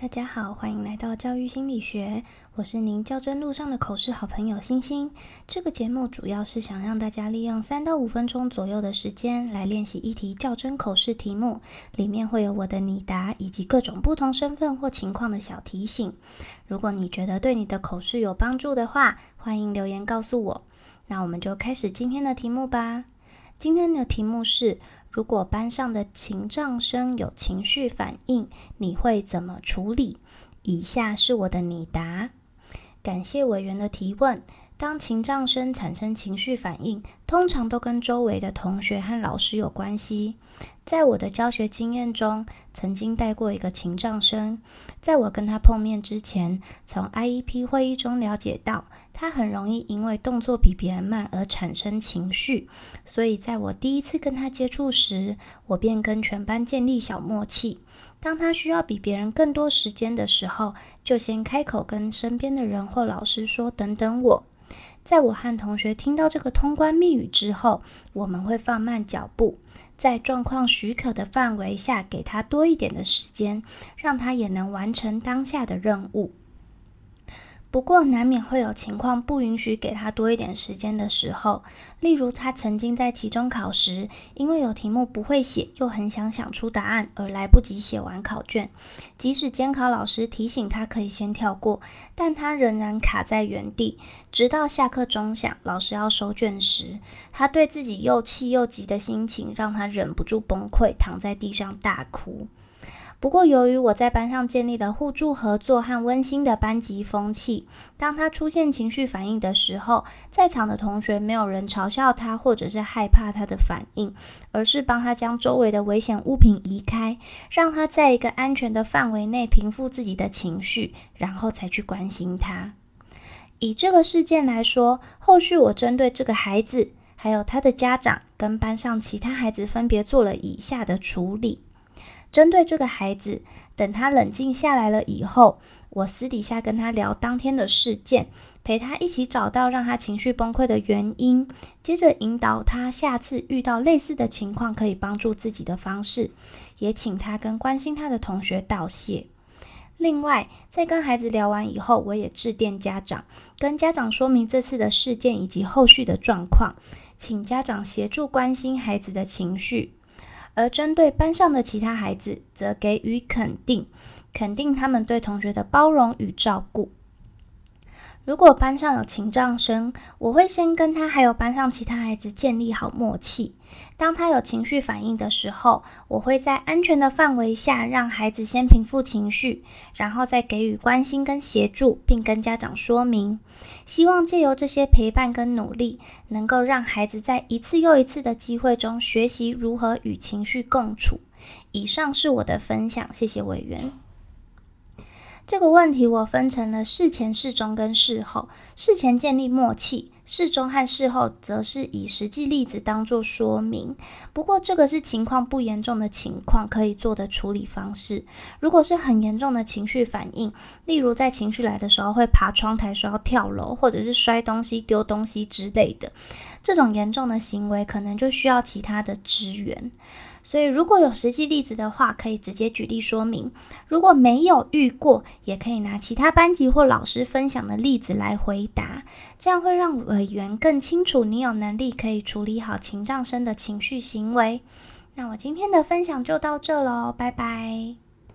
大家好，欢迎来到教育心理学，我是您较真路上的口试好朋友星星。这个节目主要是想让大家利用三到五分钟左右的时间来练习一题较真口试题目，里面会有我的拟答以及各种不同身份或情况的小提醒。如果你觉得对你的口试有帮助的话，欢迎留言告诉我。那我们就开始今天的题目吧。今天的题目是。如果班上的情障生有情绪反应，你会怎么处理？以下是我的拟答。感谢委员的提问。当情障生产生情绪反应，通常都跟周围的同学和老师有关系。在我的教学经验中，曾经带过一个情障生。在我跟他碰面之前，从 IEP 会议中了解到，他很容易因为动作比别人慢而产生情绪。所以，在我第一次跟他接触时，我便跟全班建立小默契。当他需要比别人更多时间的时候，就先开口跟身边的人或老师说：“等等我。”在我和同学听到这个通关密语之后，我们会放慢脚步，在状况许可的范围下，给他多一点的时间，让他也能完成当下的任务。不过，难免会有情况不允许给他多一点时间的时候，例如他曾经在期中考时，因为有题目不会写，又很想想出答案，而来不及写完考卷。即使监考老师提醒他可以先跳过，但他仍然卡在原地，直到下课钟响，老师要收卷时，他对自己又气又急的心情，让他忍不住崩溃，躺在地上大哭。不过，由于我在班上建立了互助合作和温馨的班级风气，当他出现情绪反应的时候，在场的同学没有人嘲笑他或者是害怕他的反应，而是帮他将周围的危险物品移开，让他在一个安全的范围内平复自己的情绪，然后才去关心他。以这个事件来说，后续我针对这个孩子，还有他的家长跟班上其他孩子分别做了以下的处理。针对这个孩子，等他冷静下来了以后，我私底下跟他聊当天的事件，陪他一起找到让他情绪崩溃的原因，接着引导他下次遇到类似的情况可以帮助自己的方式，也请他跟关心他的同学道谢。另外，在跟孩子聊完以后，我也致电家长，跟家长说明这次的事件以及后续的状况，请家长协助关心孩子的情绪。而针对班上的其他孩子，则给予肯定，肯定他们对同学的包容与照顾。如果班上有情障生，我会先跟他还有班上其他孩子建立好默契。当他有情绪反应的时候，我会在安全的范围下让孩子先平复情绪，然后再给予关心跟协助，并跟家长说明。希望借由这些陪伴跟努力，能够让孩子在一次又一次的机会中学习如何与情绪共处。以上是我的分享，谢谢委员。这个问题我分成了事前、事中跟事后。事前建立默契，事中和事后则是以实际例子当做说明。不过这个是情况不严重的情况可以做的处理方式。如果是很严重的情绪反应，例如在情绪来的时候会爬窗台说要跳楼，或者是摔东西、丢东西之类的，这种严重的行为可能就需要其他的支援。所以，如果有实际例子的话，可以直接举例说明；如果没有遇过，也可以拿其他班级或老师分享的例子来回答，这样会让员更清楚你有能力可以处理好情障生的情绪行为。那我今天的分享就到这喽，拜拜。